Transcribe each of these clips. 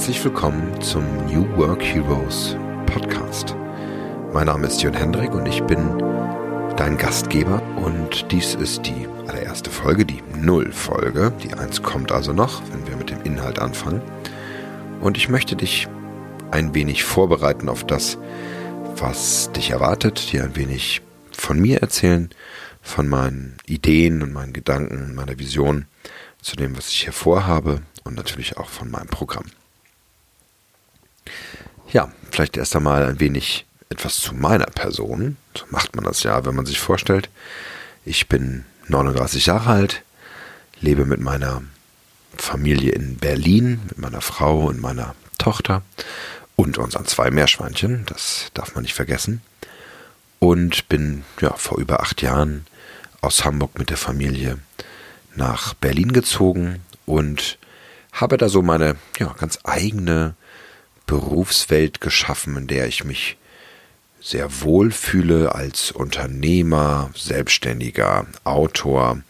Herzlich willkommen zum New Work Heroes Podcast. Mein Name ist Jörn Hendrik und ich bin dein Gastgeber und dies ist die allererste Folge, die Null-Folge. Die Eins kommt also noch, wenn wir mit dem Inhalt anfangen. Und ich möchte dich ein wenig vorbereiten auf das, was dich erwartet, dir ein wenig von mir erzählen, von meinen Ideen und meinen Gedanken, meiner Vision zu dem, was ich hier vorhabe und natürlich auch von meinem Programm. Ja, vielleicht erst einmal ein wenig etwas zu meiner Person. So macht man das ja, wenn man sich vorstellt. Ich bin 39 Jahre alt, lebe mit meiner Familie in Berlin, mit meiner Frau und meiner Tochter und unseren zwei Meerschweinchen, das darf man nicht vergessen. Und bin ja vor über acht Jahren aus Hamburg mit der Familie nach Berlin gezogen und habe da so meine ja, ganz eigene Berufswelt geschaffen, in der ich mich sehr wohl fühle als Unternehmer, Selbstständiger, Autor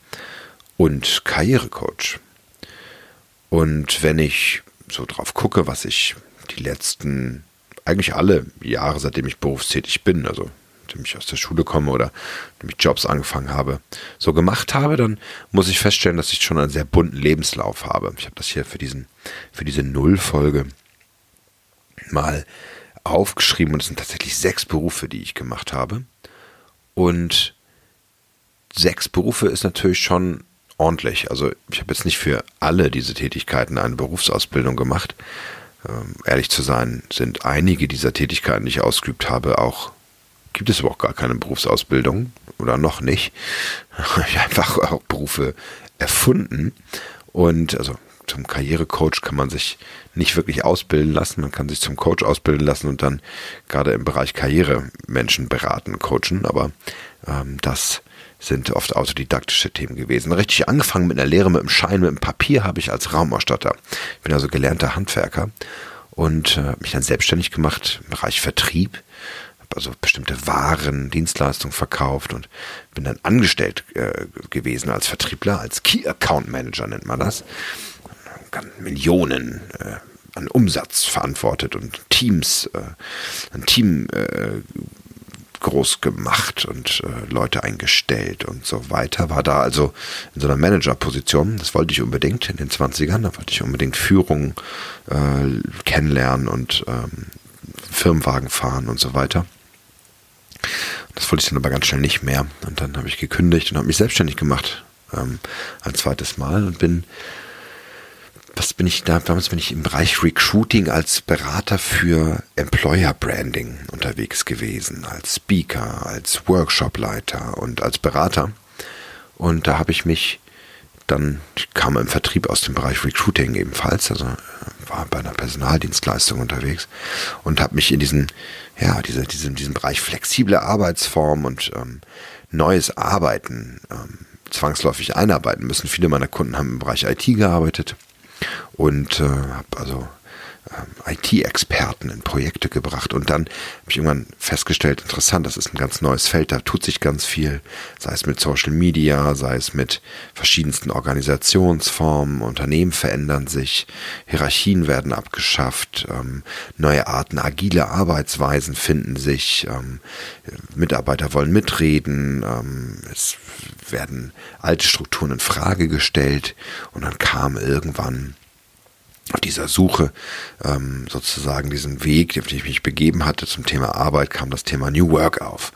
und Karrierecoach. Und wenn ich so drauf gucke, was ich die letzten, eigentlich alle Jahre, seitdem ich berufstätig bin, also seitdem ich aus der Schule komme oder seitdem ich Jobs angefangen habe, so gemacht habe, dann muss ich feststellen, dass ich schon einen sehr bunten Lebenslauf habe. Ich habe das hier für diesen, für diese Nullfolge mal aufgeschrieben und es sind tatsächlich sechs Berufe, die ich gemacht habe. Und sechs Berufe ist natürlich schon ordentlich. Also ich habe jetzt nicht für alle diese Tätigkeiten eine Berufsausbildung gemacht. Ähm, ehrlich zu sein, sind einige dieser Tätigkeiten, die ich ausgeübt habe, auch gibt es überhaupt gar keine Berufsausbildung oder noch nicht. Ich habe einfach auch Berufe erfunden und also zum Karrierecoach kann man sich nicht wirklich ausbilden lassen. Man kann sich zum Coach ausbilden lassen und dann gerade im Bereich Karriere Menschen beraten, coachen. Aber ähm, das sind oft autodidaktische Themen gewesen. Richtig angefangen mit einer Lehre mit einem Schein, mit einem Papier habe ich als Raumausstatter. Ich bin also gelernter Handwerker und äh, mich dann selbstständig gemacht im Bereich Vertrieb also bestimmte Waren, Dienstleistungen verkauft und bin dann angestellt äh, gewesen als Vertriebler, als Key Account Manager nennt man das Millionen äh, an Umsatz verantwortet und Teams, äh, ein Team äh, groß gemacht und äh, Leute eingestellt und so weiter. War da also in so einer Managerposition. Das wollte ich unbedingt in den 20ern. Da wollte ich unbedingt Führung äh, kennenlernen und ähm, Firmenwagen fahren und so weiter. Das wollte ich dann aber ganz schnell nicht mehr. Und dann habe ich gekündigt und habe mich selbstständig gemacht. Ähm, ein zweites Mal und bin was bin ich da? Damals bin ich im Bereich Recruiting als Berater für Employer Branding unterwegs gewesen, als Speaker, als Workshopleiter und als Berater. Und da habe ich mich dann, ich kam im Vertrieb aus dem Bereich Recruiting ebenfalls, also war bei einer Personaldienstleistung unterwegs und habe mich in diesen, ja, diese, diesen, diesen Bereich flexible Arbeitsform und ähm, neues Arbeiten ähm, zwangsläufig einarbeiten müssen. Viele meiner Kunden haben im Bereich IT gearbeitet und äh, habe also IT-Experten in Projekte gebracht. Und dann habe ich irgendwann festgestellt, interessant, das ist ein ganz neues Feld, da tut sich ganz viel, sei es mit Social Media, sei es mit verschiedensten Organisationsformen, Unternehmen verändern sich, Hierarchien werden abgeschafft, ähm, neue Arten, agile Arbeitsweisen finden sich, ähm, Mitarbeiter wollen mitreden, ähm, es werden alte Strukturen in Frage gestellt. Und dann kam irgendwann auf dieser Suche ähm, sozusagen diesen Weg, den ich mich begeben hatte zum Thema Arbeit, kam das Thema New Work auf.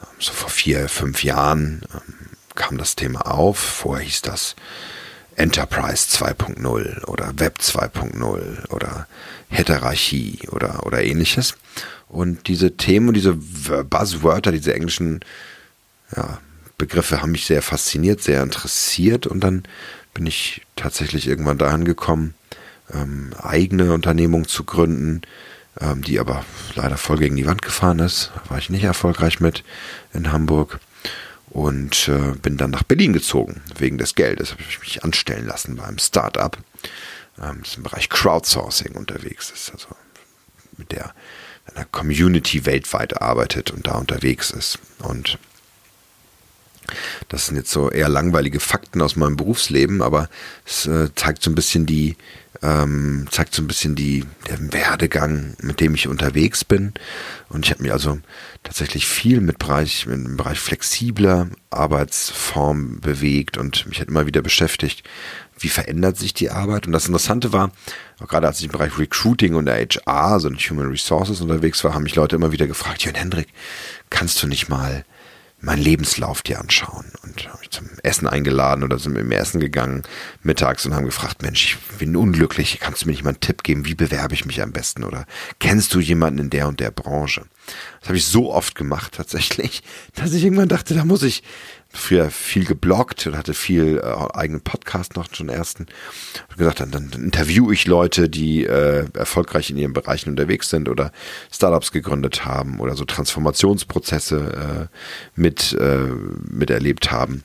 Ähm, so vor vier, fünf Jahren ähm, kam das Thema auf. Vorher hieß das Enterprise 2.0 oder Web 2.0 oder Heterarchie oder, oder ähnliches. Und diese Themen und diese Buzzwörter, diese englischen ja, Begriffe haben mich sehr fasziniert, sehr interessiert und dann bin ich tatsächlich irgendwann dahin gekommen, ähm, eigene Unternehmung zu gründen, ähm, die aber leider voll gegen die Wand gefahren ist. Da war ich nicht erfolgreich mit in Hamburg und äh, bin dann nach Berlin gezogen wegen des Geldes. Habe ich mich anstellen lassen beim Startup, ähm, das im Bereich Crowdsourcing unterwegs ist, also mit der einer Community weltweit arbeitet und da unterwegs ist und Das sind jetzt so eher langweilige Fakten aus meinem Berufsleben, aber es äh, zeigt so ein bisschen die, ähm, zeigt so ein bisschen die, den Werdegang, mit dem ich unterwegs bin. Und ich habe mich also tatsächlich viel mit Bereich, im Bereich flexibler Arbeitsform bewegt und mich hat immer wieder beschäftigt, wie verändert sich die Arbeit. Und das Interessante war, auch gerade als ich im Bereich Recruiting und HR, also in Human Resources unterwegs war, haben mich Leute immer wieder gefragt, Jörn Hendrik, kannst du nicht mal meinen Lebenslauf dir anschauen. Und habe ich zum Essen eingeladen oder sind mit mir essen gegangen mittags und haben gefragt, Mensch, ich bin unglücklich, kannst du mir nicht mal einen Tipp geben, wie bewerbe ich mich am besten oder kennst du jemanden in der und der Branche? Das habe ich so oft gemacht tatsächlich, dass ich irgendwann dachte, da muss ich früher viel gebloggt und hatte viel äh, eigenen Podcast noch schon ersten. Und gesagt, dann, dann interviewe ich Leute, die äh, erfolgreich in ihren Bereichen unterwegs sind oder Startups gegründet haben oder so Transformationsprozesse äh, mit äh, miterlebt haben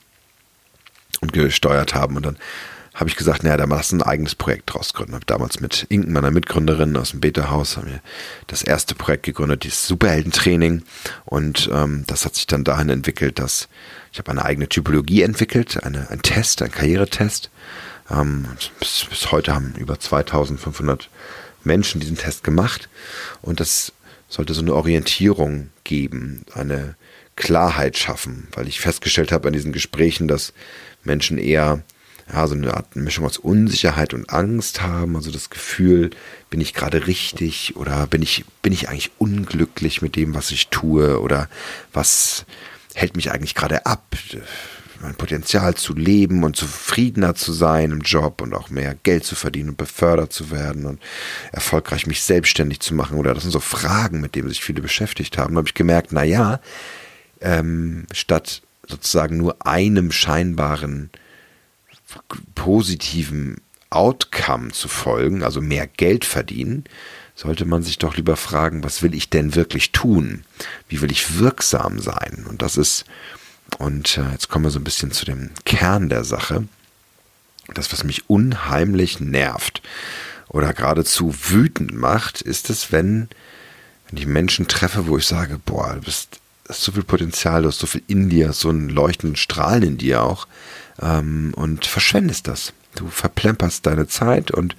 und gesteuert haben. Und dann habe ich gesagt, naja, da lass ein eigenes Projekt draus gründen. Habe damals mit Inken, meiner Mitgründerin aus dem Beta-Haus, haben wir das erste Projekt gegründet, dieses Superheldentraining. Und ähm, das hat sich dann dahin entwickelt, dass ich habe eine eigene Typologie entwickelt, eine, ein Test, ein Karrieretest. Ähm, bis, bis heute haben über 2500 Menschen diesen Test gemacht. Und das sollte so eine Orientierung geben, eine Klarheit schaffen, weil ich festgestellt habe an diesen Gesprächen, dass Menschen eher ja, so eine Art Mischung aus Unsicherheit und Angst haben, also das Gefühl, bin ich gerade richtig oder bin ich, bin ich eigentlich unglücklich mit dem, was ich tue oder was hält mich eigentlich gerade ab, mein Potenzial zu leben und zufriedener zu sein im Job und auch mehr Geld zu verdienen und befördert zu werden und erfolgreich mich selbstständig zu machen oder das sind so Fragen, mit denen sich viele beschäftigt haben. Da habe ich gemerkt, na ja, ähm, statt sozusagen nur einem scheinbaren positiven Outcome zu folgen, also mehr Geld verdienen, sollte man sich doch lieber fragen, was will ich denn wirklich tun? Wie will ich wirksam sein? Und das ist, und äh, jetzt kommen wir so ein bisschen zu dem Kern der Sache. Das, was mich unheimlich nervt oder geradezu wütend macht, ist es, wenn, wenn ich Menschen treffe, wo ich sage, boah, du bist, hast so viel Potenzial, du hast so viel in dir, so einen leuchtenden Strahlen in dir auch ähm, und verschwendest das. Du verplemperst deine Zeit und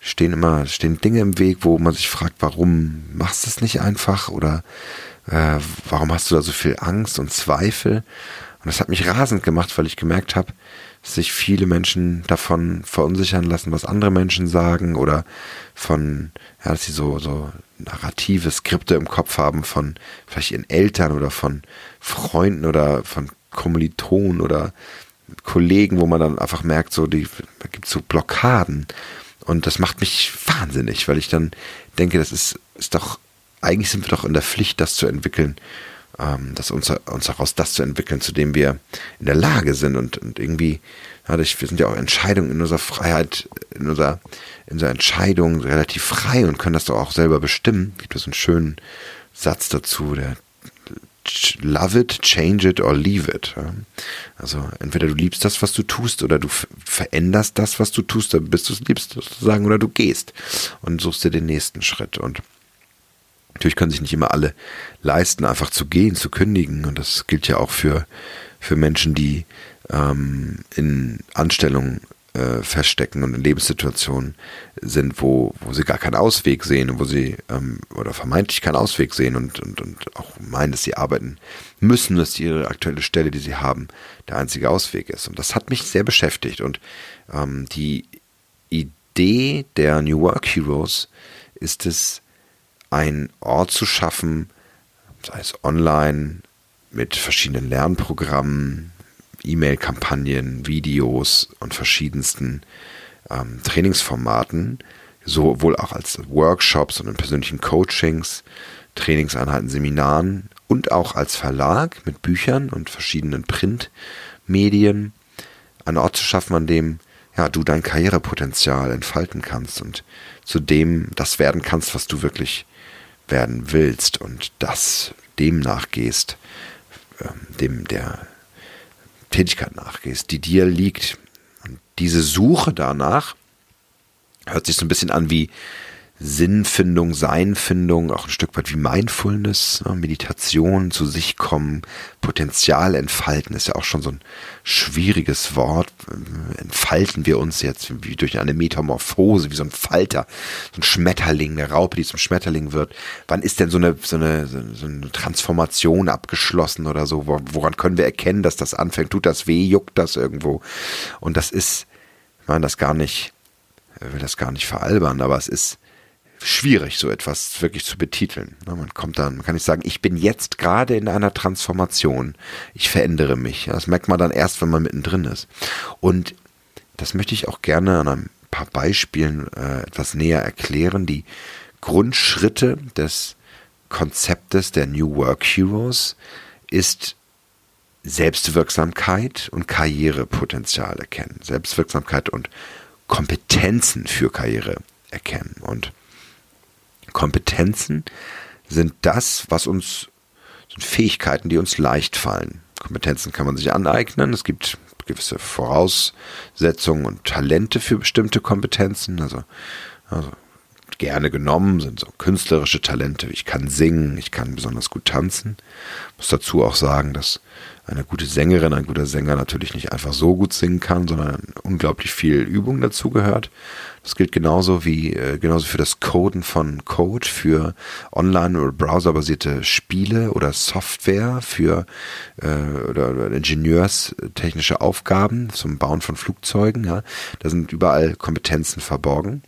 stehen immer, stehen Dinge im Weg, wo man sich fragt, warum machst du es nicht einfach oder äh, warum hast du da so viel Angst und Zweifel? Und das hat mich rasend gemacht, weil ich gemerkt habe, dass sich viele Menschen davon verunsichern lassen, was andere Menschen sagen oder von, ja, dass sie so, so narrative Skripte im Kopf haben von vielleicht ihren Eltern oder von Freunden oder von Kommilitonen oder Kollegen, wo man dann einfach merkt, so, die, da gibt es so Blockaden. Und das macht mich wahnsinnig, weil ich dann denke, das ist, ist doch, eigentlich sind wir doch in der Pflicht, das zu entwickeln, ähm, das uns, uns daraus das zu entwickeln, zu dem wir in der Lage sind und, und irgendwie, dadurch, wir sind ja auch Entscheidungen in unserer Freiheit, in unserer, in unserer Entscheidung relativ frei und können das doch auch selber bestimmen. Gibt es einen schönen Satz dazu, der love it, change it or leave it. Also entweder du liebst das, was du tust, oder du veränderst das, was du tust, dann du es liebst sozusagen, oder du gehst und suchst dir den nächsten Schritt. Und natürlich können sich nicht immer alle leisten, einfach zu gehen, zu kündigen. Und das gilt ja auch für, für Menschen, die ähm, in Anstellungen äh, feststecken und in Lebenssituationen sind, wo, wo sie gar keinen Ausweg sehen und wo sie ähm, oder vermeintlich keinen Ausweg sehen und, und, und auch meinen, dass sie arbeiten müssen, dass ihre aktuelle Stelle, die sie haben, der einzige Ausweg ist. Und das hat mich sehr beschäftigt. Und ähm, die Idee der New Work Heroes ist es, einen Ort zu schaffen, sei es online, mit verschiedenen Lernprogrammen, E-Mail-Kampagnen, Videos und verschiedensten ähm, Trainingsformaten, sowohl auch als Workshops und in persönlichen Coachings, Trainingseinheiten, Seminaren und auch als Verlag mit Büchern und verschiedenen Printmedien einen Ort zu schaffen, an dem ja, du dein Karrierepotenzial entfalten kannst und zu dem das werden kannst, was du wirklich werden willst und das dem nachgehst, ähm, dem der Tätigkeit nachgehst, die dir liegt. Und diese Suche danach hört sich so ein bisschen an wie Sinnfindung, Seinfindung, auch ein Stück weit wie Mindfulness, ne, Meditation, zu sich kommen, Potenzial entfalten, ist ja auch schon so ein schwieriges Wort. Entfalten wir uns jetzt wie durch eine Metamorphose, wie so ein Falter, so ein Schmetterling, eine Raupe, die zum Schmetterling wird. Wann ist denn so eine, so eine, so eine Transformation abgeschlossen oder so? Woran können wir erkennen, dass das anfängt? Tut das weh? Juckt das irgendwo? Und das ist, ich meine das gar nicht, will das gar nicht veralbern, aber es ist schwierig, so etwas wirklich zu betiteln. Man kommt dann, man kann nicht sagen, ich bin jetzt gerade in einer Transformation. Ich verändere mich. Das merkt man dann erst, wenn man mittendrin ist. Und das möchte ich auch gerne an ein paar Beispielen äh, etwas näher erklären. Die Grundschritte des Konzeptes der New Work Heroes ist Selbstwirksamkeit und Karrierepotenzial erkennen. Selbstwirksamkeit und Kompetenzen für Karriere erkennen. Und Kompetenzen sind das, was uns, sind Fähigkeiten, die uns leicht fallen. Kompetenzen kann man sich aneignen. Es gibt gewisse Voraussetzungen und Talente für bestimmte Kompetenzen. Also, also gerne genommen sind so künstlerische Talente. Ich kann singen, ich kann besonders gut tanzen. Ich muss dazu auch sagen, dass eine gute Sängerin, ein guter Sänger natürlich nicht einfach so gut singen kann, sondern unglaublich viel Übung dazu gehört. Das gilt genauso wie äh, genauso für das Coden von Code für online- oder browserbasierte Spiele oder Software für äh, oder, oder ingenieurstechnische Aufgaben zum Bauen von Flugzeugen. Ja, da sind überall Kompetenzen verborgen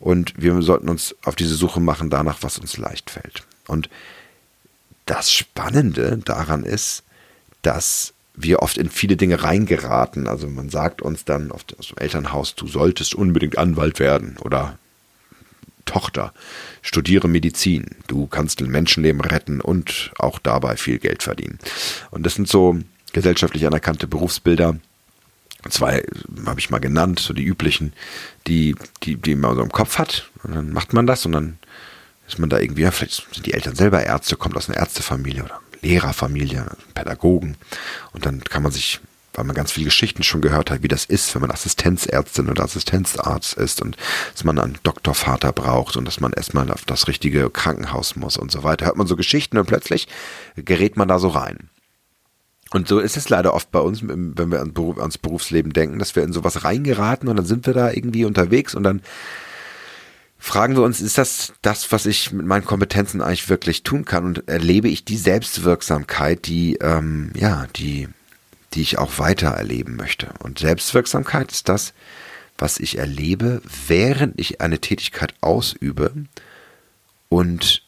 und wir sollten uns auf diese Suche machen danach, was uns leicht fällt. Und das Spannende daran ist, dass wir oft in viele Dinge reingeraten. Also man sagt uns dann oft aus dem Elternhaus, du solltest unbedingt Anwalt werden oder Tochter, studiere Medizin, du kannst ein Menschenleben retten und auch dabei viel Geld verdienen. Und das sind so gesellschaftlich anerkannte Berufsbilder. Zwei habe ich mal genannt, so die üblichen, die, die, die man so im Kopf hat. Und dann macht man das und dann ist man da irgendwie, ja, vielleicht sind die Eltern selber Ärzte, kommt aus einer Ärztefamilie oder Lehrerfamilie, Pädagogen. Und dann kann man sich, weil man ganz viele Geschichten schon gehört hat, wie das ist, wenn man Assistenzärztin oder Assistenzarzt ist und dass man einen Doktorvater braucht und dass man erstmal auf das richtige Krankenhaus muss und so weiter. Hört man so Geschichten und plötzlich gerät man da so rein. Und so ist es leider oft bei uns, wenn wir ans Berufsleben denken, dass wir in sowas reingeraten und dann sind wir da irgendwie unterwegs und dann fragen wir uns, ist das das, was ich mit meinen Kompetenzen eigentlich wirklich tun kann? Und erlebe ich die Selbstwirksamkeit, die, ähm, ja, die, die ich auch weiter erleben möchte? Und Selbstwirksamkeit ist das, was ich erlebe, während ich eine Tätigkeit ausübe und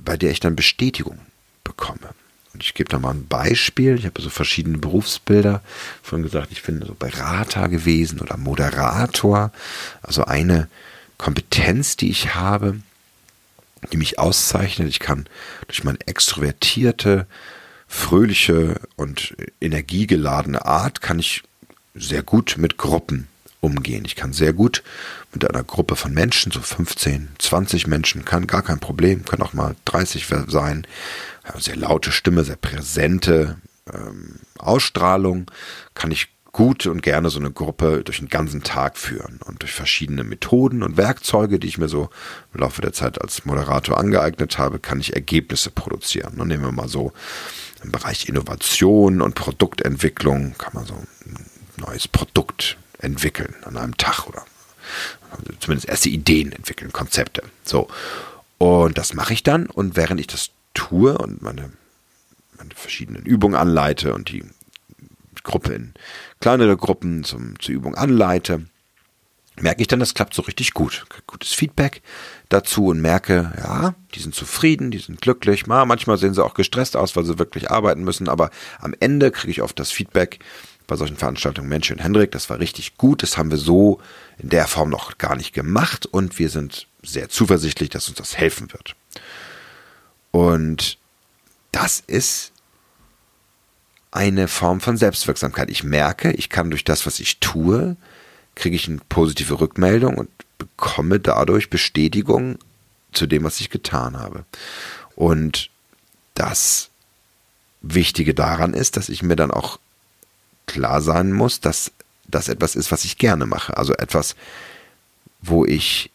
bei der ich dann Bestätigung bekomme. Und ich gebe da mal ein Beispiel. Ich habe so verschiedene Berufsbilder. Vorhin gesagt, ich bin so Berater gewesen oder Moderator. Also eine Kompetenz, die ich habe, die mich auszeichnet. Ich kann durch meine extrovertierte, fröhliche und energiegeladene Art kann ich sehr gut mit Gruppen umgehen. Ich kann sehr gut mit einer Gruppe von Menschen, so 15, 20 Menschen, kann gar kein Problem, können auch mal 30 sein. Sehr laute Stimme, sehr präsente ähm, Ausstrahlung, kann ich gut und gerne so eine Gruppe durch den ganzen Tag führen und durch verschiedene Methoden und Werkzeuge, die ich mir so im Laufe der Zeit als Moderator angeeignet habe, kann ich Ergebnisse produzieren. Und nehmen wir mal so im Bereich Innovation und Produktentwicklung kann man so ein neues Produkt entwickeln an einem Tag oder zumindest erste Ideen entwickeln, Konzepte. So. Und das mache ich dann und während ich das tue und meine, meine verschiedenen Übungen anleite und die Gruppe in kleinere Gruppen zum, zur Übung anleite, merke ich dann, das klappt so richtig gut. Gutes Feedback dazu und merke, ja, die sind zufrieden, die sind glücklich. Mal, manchmal sehen sie auch gestresst aus, weil sie wirklich arbeiten müssen, aber am Ende kriege ich oft das Feedback bei solchen Veranstaltungen, Mensch und Hendrik, das war richtig gut, das haben wir so in der Form noch gar nicht gemacht und wir sind sehr zuversichtlich, dass uns das helfen wird. Und das ist eine Form von Selbstwirksamkeit. Ich merke, ich kann durch das, was ich tue, kriege ich eine positive Rückmeldung und bekomme dadurch Bestätigung zu dem, was ich getan habe. Und das Wichtige daran ist, dass ich mir dann auch klar sein muss, dass das etwas ist, was ich gerne mache. Also etwas, wo ich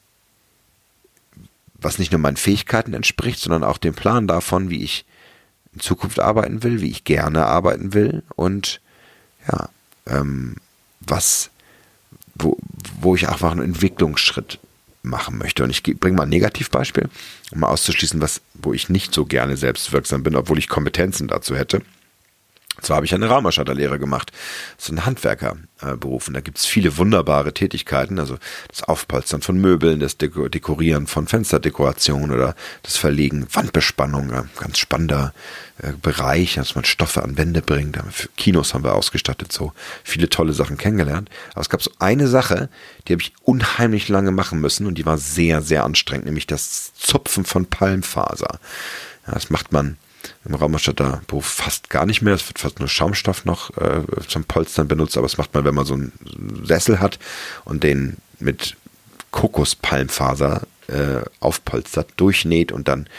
was nicht nur meinen Fähigkeiten entspricht, sondern auch dem Plan davon, wie ich in Zukunft arbeiten will, wie ich gerne arbeiten will und ja, ähm, was, wo, wo ich einfach einen Entwicklungsschritt machen möchte. Und ich bringe mal ein Negativbeispiel, um mal auszuschließen, was, wo ich nicht so gerne selbstwirksam bin, obwohl ich Kompetenzen dazu hätte. Zwar habe ich eine Raumausstatterlehre gemacht, so ein Handwerkerberuf. Und da gibt es viele wunderbare Tätigkeiten, also das Aufpolstern von Möbeln, das Dekorieren von Fensterdekoration oder das Verlegen Wandbespannung, ganz spannender äh, Bereich, dass man Stoffe an Wände bringt. Kinos haben wir ausgestattet, so viele tolle Sachen kennengelernt. Aber es gab so eine Sache, die habe ich unheimlich lange machen müssen und die war sehr, sehr anstrengend, nämlich das Zupfen von Palmfaser. Ja, das macht man im Raumausstatterberuf fast gar nicht mehr. Es wird fast nur Schaumstoff noch äh, zum Polstern benutzt, aber das macht man, wenn man so einen Sessel hat und den mit Kokospalmfaser äh, aufpolstert, durchnäht und dann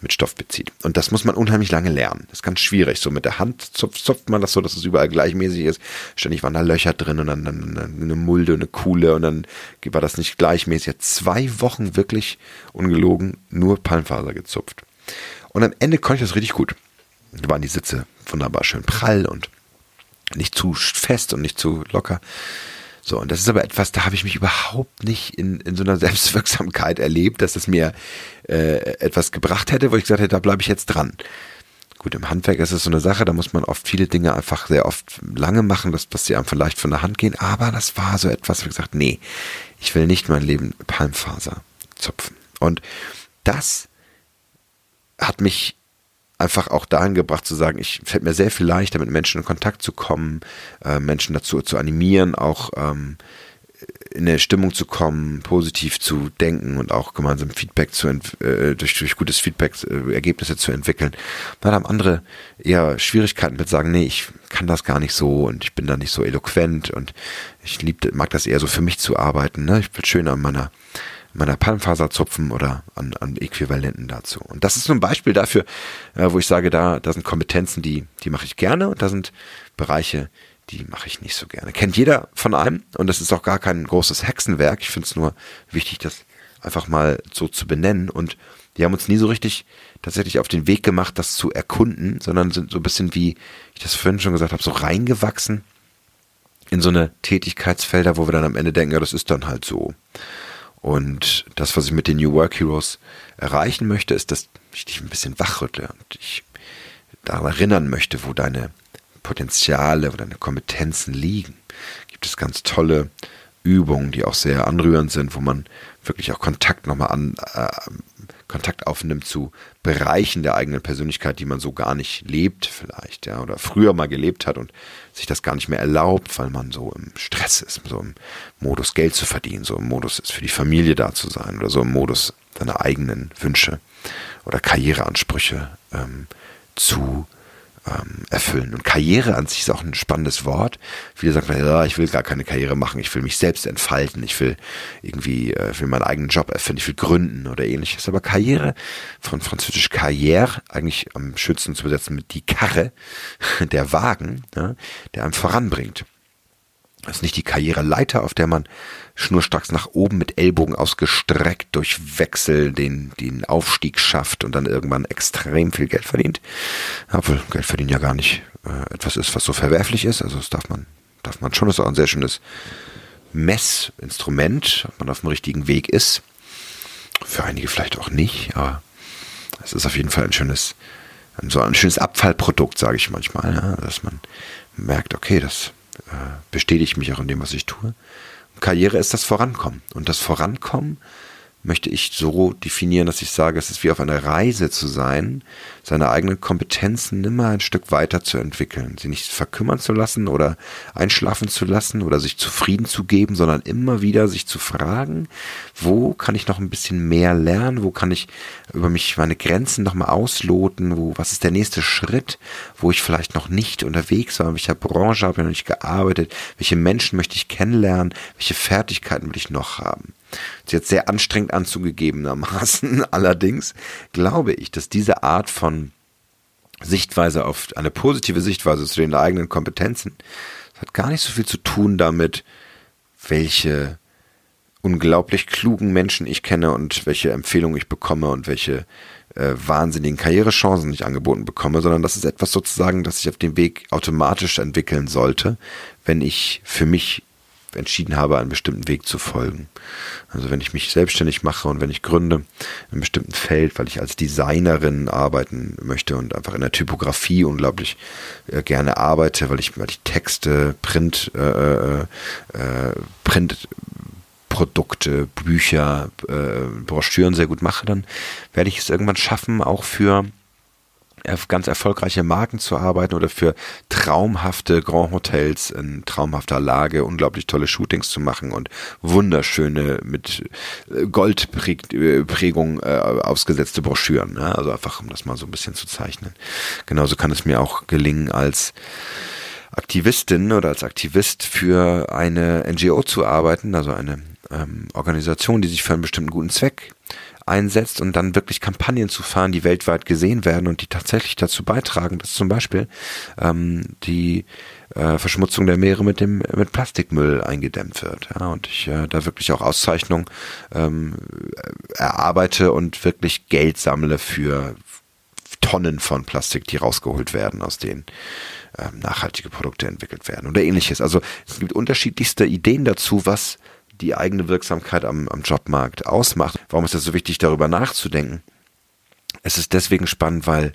mit Stoff bezieht. Und das muss man unheimlich lange lernen. Das ist ganz schwierig. So mit der Hand zupft, zupft man das so, dass es überall gleichmäßig ist. Ständig waren da Löcher drin und dann, dann, dann eine Mulde, eine Kuhle und dann war das nicht gleichmäßig. Zwei Wochen wirklich ungelogen nur Palmfaser gezupft. Und am Ende konnte ich das richtig gut. Da waren die Sitze wunderbar schön prall und nicht zu fest und nicht zu locker. So, und das ist aber etwas, da habe ich mich überhaupt nicht in, in so einer Selbstwirksamkeit erlebt, dass es mir äh, etwas gebracht hätte, wo ich gesagt hätte, da bleibe ich jetzt dran. Gut, im Handwerk ist es so eine Sache, da muss man oft viele Dinge einfach sehr oft lange machen, dass, dass sie einem vielleicht von der Hand gehen, aber das war so etwas, ich gesagt, nee, ich will nicht mein Leben Palmfaser zupfen. Und das hat mich einfach auch dahin gebracht zu sagen, ich fällt mir sehr viel leichter, mit Menschen in Kontakt zu kommen, äh, Menschen dazu zu animieren, auch ähm, in eine Stimmung zu kommen, positiv zu denken und auch gemeinsam Feedback zu äh, durch, durch gutes Feedback äh, Ergebnisse zu entwickeln. Dann haben andere eher Schwierigkeiten mit sagen, nee, ich kann das gar nicht so und ich bin da nicht so eloquent und ich lieb, mag das eher so für mich zu arbeiten. Ne? Ich bin schön an meiner meiner Palmfaser zupfen oder an, an Äquivalenten dazu. Und das ist so ein Beispiel dafür, äh, wo ich sage, da, da sind Kompetenzen, die, die mache ich gerne und da sind Bereiche, die mache ich nicht so gerne. Kennt jeder von einem und das ist auch gar kein großes Hexenwerk. Ich finde es nur wichtig, das einfach mal so zu benennen und die haben uns nie so richtig tatsächlich auf den Weg gemacht, das zu erkunden, sondern sind so ein bisschen wie ich das vorhin schon gesagt habe, so reingewachsen in so eine Tätigkeitsfelder, wo wir dann am Ende denken, ja, das ist dann halt so. Und das, was ich mit den New Work Heroes erreichen möchte, ist, dass ich dich ein bisschen wachrüttle und dich daran erinnern möchte, wo deine Potenziale, wo deine Kompetenzen liegen. Gibt es ganz tolle Übungen, die auch sehr anrührend sind, wo man wirklich auch Kontakt nochmal an, äh, Kontakt aufnimmt zu Bereichen der eigenen Persönlichkeit, die man so gar nicht lebt vielleicht, ja, oder früher mal gelebt hat und sich das gar nicht mehr erlaubt, weil man so im Stress ist, so im Modus Geld zu verdienen, so im Modus ist für die Familie da zu sein oder so im Modus seine eigenen Wünsche oder Karriereansprüche ähm, zu ähm, erfüllen. Und Karriere an sich ist auch ein spannendes Wort. Viele sagen, ja, ich will gar keine Karriere machen, ich will mich selbst entfalten, ich will irgendwie, äh, will meinen eigenen Job erfinden, ich will gründen oder ähnliches. Aber Karriere, von französisch Carrière, eigentlich am schönsten zu besetzen mit die Karre, der Wagen, ja, der einem voranbringt. Das ist nicht die Karriereleiter, auf der man schnurstracks nach oben mit Ellbogen ausgestreckt durch Wechsel den, den Aufstieg schafft und dann irgendwann extrem viel Geld verdient. Obwohl Geld verdienen ja gar nicht äh, etwas ist, was so verwerflich ist. Also das darf man, darf man schon. Das ist auch ein sehr schönes Messinstrument, ob man auf dem richtigen Weg ist. Für einige vielleicht auch nicht, aber es ist auf jeden Fall ein schönes, so ein schönes Abfallprodukt, sage ich manchmal, ja, dass man merkt, okay, das äh, bestätige mich auch in dem, was ich tue. Karriere ist das Vorankommen. Und das Vorankommen möchte ich so definieren, dass ich sage, es ist wie auf einer Reise zu sein, seine eigenen Kompetenzen immer ein Stück weiter zu entwickeln, sie nicht verkümmern zu lassen oder einschlafen zu lassen oder sich zufrieden zu geben, sondern immer wieder sich zu fragen, wo kann ich noch ein bisschen mehr lernen, wo kann ich über mich meine Grenzen nochmal ausloten, wo, was ist der nächste Schritt, wo ich vielleicht noch nicht unterwegs war, in welcher Branche habe ich noch nicht gearbeitet, welche Menschen möchte ich kennenlernen, welche Fertigkeiten will ich noch haben. Jetzt sehr anstrengend anzugegebenermaßen. Allerdings glaube ich, dass diese Art von Sichtweise auf eine positive Sichtweise zu den eigenen Kompetenzen, hat gar nicht so viel zu tun damit, welche unglaublich klugen Menschen ich kenne und welche Empfehlungen ich bekomme und welche äh, wahnsinnigen Karrierechancen ich angeboten bekomme, sondern das ist etwas sozusagen, das sich auf dem Weg automatisch entwickeln sollte, wenn ich für mich entschieden habe, einen bestimmten Weg zu folgen. Also wenn ich mich selbstständig mache und wenn ich gründe in einem bestimmten Feld, weil ich als Designerin arbeiten möchte und einfach in der Typografie unglaublich äh, gerne arbeite, weil ich, weil ich Texte, Print, äh, äh, äh Print Produkte, Bücher, äh, Broschüren sehr gut mache, dann werde ich es irgendwann schaffen, auch für ganz erfolgreiche Marken zu arbeiten oder für traumhafte Grand Hotels in traumhafter Lage unglaublich tolle Shootings zu machen und wunderschöne mit äh, Goldprägung äh, ausgesetzte Broschüren. Ne? Also einfach, um das mal so ein bisschen zu zeichnen. Genauso kann es mir auch gelingen als Aktivistin oder als Aktivist für eine NGO zu arbeiten, also eine ähm, Organisation, die sich für einen bestimmten guten Zweck einsetzt und dann wirklich Kampagnen zu fahren, die weltweit gesehen werden und die tatsächlich dazu beitragen, dass zum Beispiel ähm, die äh, Verschmutzung der Meere mit dem mit Plastikmüll eingedämmt wird. Ja, und ich äh, da wirklich auch Auszeichnung ähm, erarbeite und wirklich Geld sammle für Tonnen von Plastik, die rausgeholt werden, aus denen ähm, nachhaltige Produkte entwickelt werden oder ähnliches. Also es gibt unterschiedlichste Ideen dazu, was die eigene Wirksamkeit am, am Jobmarkt ausmacht. Warum ist es so wichtig, darüber nachzudenken? Es ist deswegen spannend, weil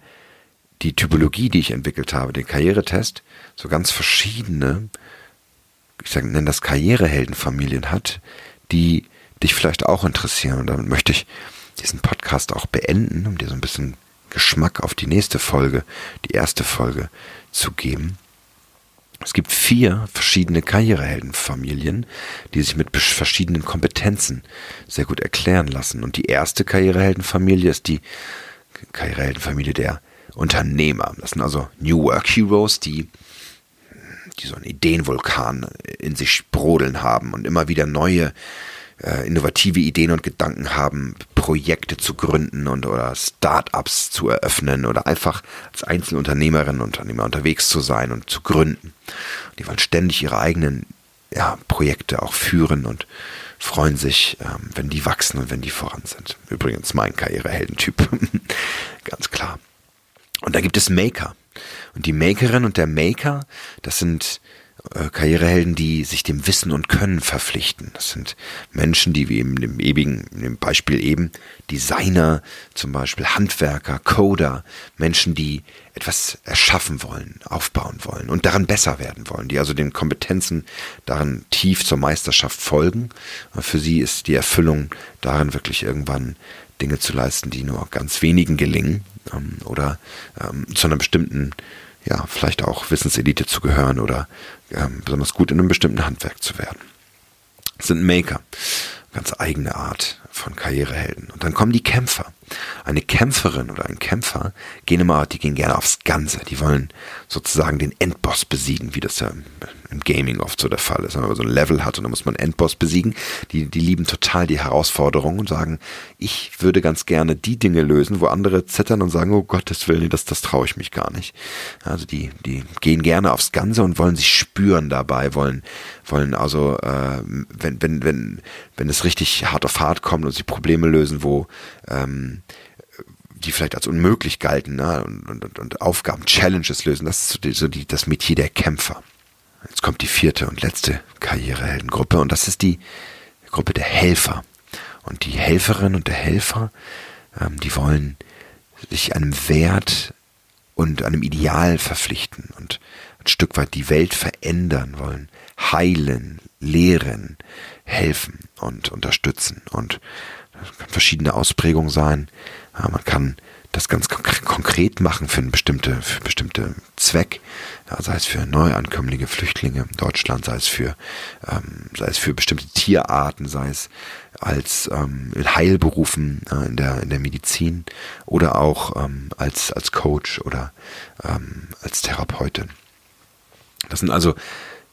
die Typologie, die ich entwickelt habe, den Karrieretest, so ganz verschiedene, ich sage, nenne das Karriereheldenfamilien hat, die dich vielleicht auch interessieren. Und damit möchte ich diesen Podcast auch beenden, um dir so ein bisschen Geschmack auf die nächste Folge, die erste Folge zu geben. Es gibt vier verschiedene Karriereheldenfamilien, die sich mit verschiedenen Kompetenzen sehr gut erklären lassen. Und die erste Karriereheldenfamilie ist die Karriereheldenfamilie der Unternehmer. Das sind also New Work Heroes, die, die so einen Ideenvulkan in sich brodeln haben und immer wieder neue äh, innovative Ideen und Gedanken haben, Projekte zu gründen und oder Startups zu eröffnen oder einfach als Einzelunternehmerinnen und Unternehmer unterwegs zu sein und zu gründen. Die wollen ständig ihre eigenen ja, Projekte auch führen und freuen sich, ähm, wenn die wachsen und wenn die voran sind. Übrigens mein Karriereheldentyp. Ganz klar. Und da gibt es Maker. Und die Makerin und der Maker, das sind Karrierehelden, die sich dem Wissen und Können verpflichten. Das sind Menschen, die wie eben im ewigen, im Beispiel eben, Designer, zum Beispiel Handwerker, Coder, Menschen, die etwas erschaffen wollen, aufbauen wollen und daran besser werden wollen, die also den Kompetenzen darin tief zur Meisterschaft folgen. Für sie ist die Erfüllung darin wirklich irgendwann Dinge zu leisten, die nur ganz wenigen gelingen ähm, oder ähm, zu einer bestimmten ja, vielleicht auch Wissenselite zu gehören oder ähm, besonders gut in einem bestimmten Handwerk zu werden. Das sind Maker, ganz eigene Art von Karrierehelden. Und dann kommen die Kämpfer. Eine Kämpferin oder ein Kämpfer gehen immer, die gehen gerne aufs Ganze. Die wollen sozusagen den Endboss besiegen, wie das ja im Gaming oft so der Fall ist. Wenn man so ein Level hat und dann muss man Endboss besiegen, die, die lieben total die Herausforderung und sagen, ich würde ganz gerne die Dinge lösen, wo andere zittern und sagen, oh Gottes Willen, das, das traue ich mich gar nicht. Also die, die gehen gerne aufs Ganze und wollen sich spüren dabei, wollen, wollen also, äh, wenn, wenn, wenn, wenn es richtig hart auf hart kommt und sie Probleme lösen, wo ähm, die vielleicht als unmöglich galten ne? und, und, und Aufgaben, Challenges lösen. Das ist so, die, so die, das Metier der Kämpfer. Jetzt kommt die vierte und letzte Karriereheldengruppe und das ist die Gruppe der Helfer. Und die Helferin und der Helfer, ähm, die wollen sich einem Wert und einem Ideal verpflichten und ein Stück weit die Welt verändern wollen, heilen, lehren, helfen und unterstützen. Und das kann verschiedene Ausprägungen sein. Ja, man kann das ganz konkret machen für einen bestimmte, für bestimmte Zweck, ja, sei es für Neuankömmlinge, Flüchtlinge in Deutschland, sei es für, ähm, sei es für bestimmte Tierarten, sei es als ähm, Heilberufen äh, in der in der Medizin oder auch ähm, als als Coach oder ähm, als Therapeutin. Das sind also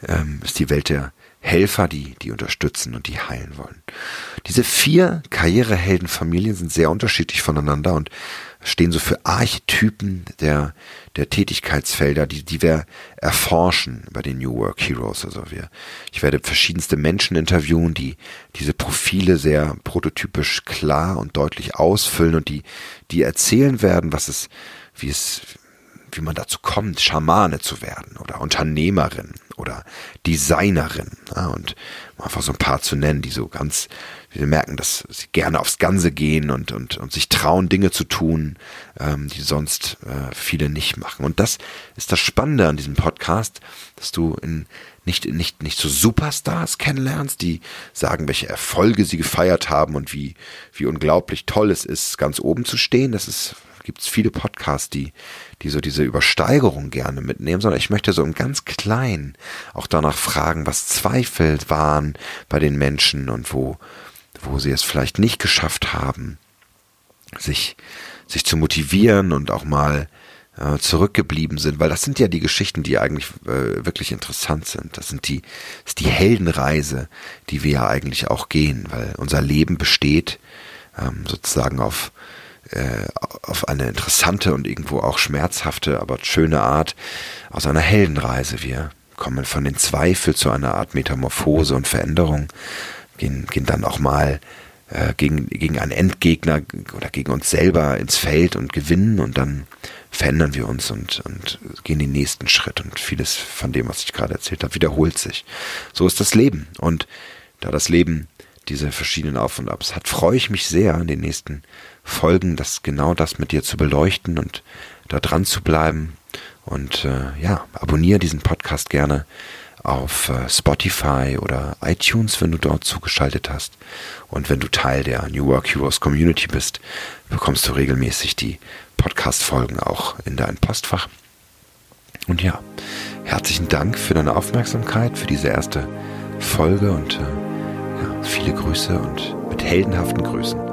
ähm, ist die Welt der Helfer, die, die unterstützen und die heilen wollen. Diese vier Karriereheldenfamilien sind sehr unterschiedlich voneinander und stehen so für Archetypen der, der Tätigkeitsfelder, die, die wir erforschen bei den New Work Heroes. Also wir, ich werde verschiedenste Menschen interviewen, die diese Profile sehr prototypisch klar und deutlich ausfüllen und die, die erzählen werden, was es, wie es, wie man dazu kommt, Schamane zu werden oder Unternehmerin oder Designerin. Ja, und einfach so ein paar zu nennen, die so ganz, wir merken, dass sie gerne aufs Ganze gehen und, und, und sich trauen, Dinge zu tun, ähm, die sonst äh, viele nicht machen. Und das ist das Spannende an diesem Podcast, dass du in nicht, nicht, nicht so Superstars kennenlernst, die sagen, welche Erfolge sie gefeiert haben und wie, wie unglaublich toll es ist, ganz oben zu stehen. Das ist gibt es viele Podcasts, die, die so diese Übersteigerung gerne mitnehmen, sondern ich möchte so im ganz Kleinen auch danach fragen, was Zweifel waren bei den Menschen und wo, wo sie es vielleicht nicht geschafft haben, sich, sich zu motivieren und auch mal äh, zurückgeblieben sind, weil das sind ja die Geschichten, die eigentlich äh, wirklich interessant sind. Das sind die, das ist die Heldenreise, die wir ja eigentlich auch gehen, weil unser Leben besteht ähm, sozusagen auf äh, auf eine interessante und irgendwo auch schmerzhafte, aber schöne Art aus einer Heldenreise. Wir kommen von den Zweifel zu einer Art Metamorphose und Veränderung, gehen, gehen dann auch mal äh, gegen, gegen einen Endgegner oder gegen uns selber ins Feld und gewinnen und dann verändern wir uns und, und gehen den nächsten Schritt und vieles von dem, was ich gerade erzählt habe, wiederholt sich. So ist das Leben und da das Leben diese verschiedenen Auf und Abs hat, freue ich mich sehr an den nächsten folgen, das genau das mit dir zu beleuchten und da dran zu bleiben. Und äh, ja, abonniere diesen Podcast gerne auf äh, Spotify oder iTunes, wenn du dort zugeschaltet hast. Und wenn du Teil der New Work Heroes Community bist, bekommst du regelmäßig die Podcast-Folgen auch in dein Postfach. Und ja, herzlichen Dank für deine Aufmerksamkeit, für diese erste Folge und äh, ja, viele Grüße und mit heldenhaften Grüßen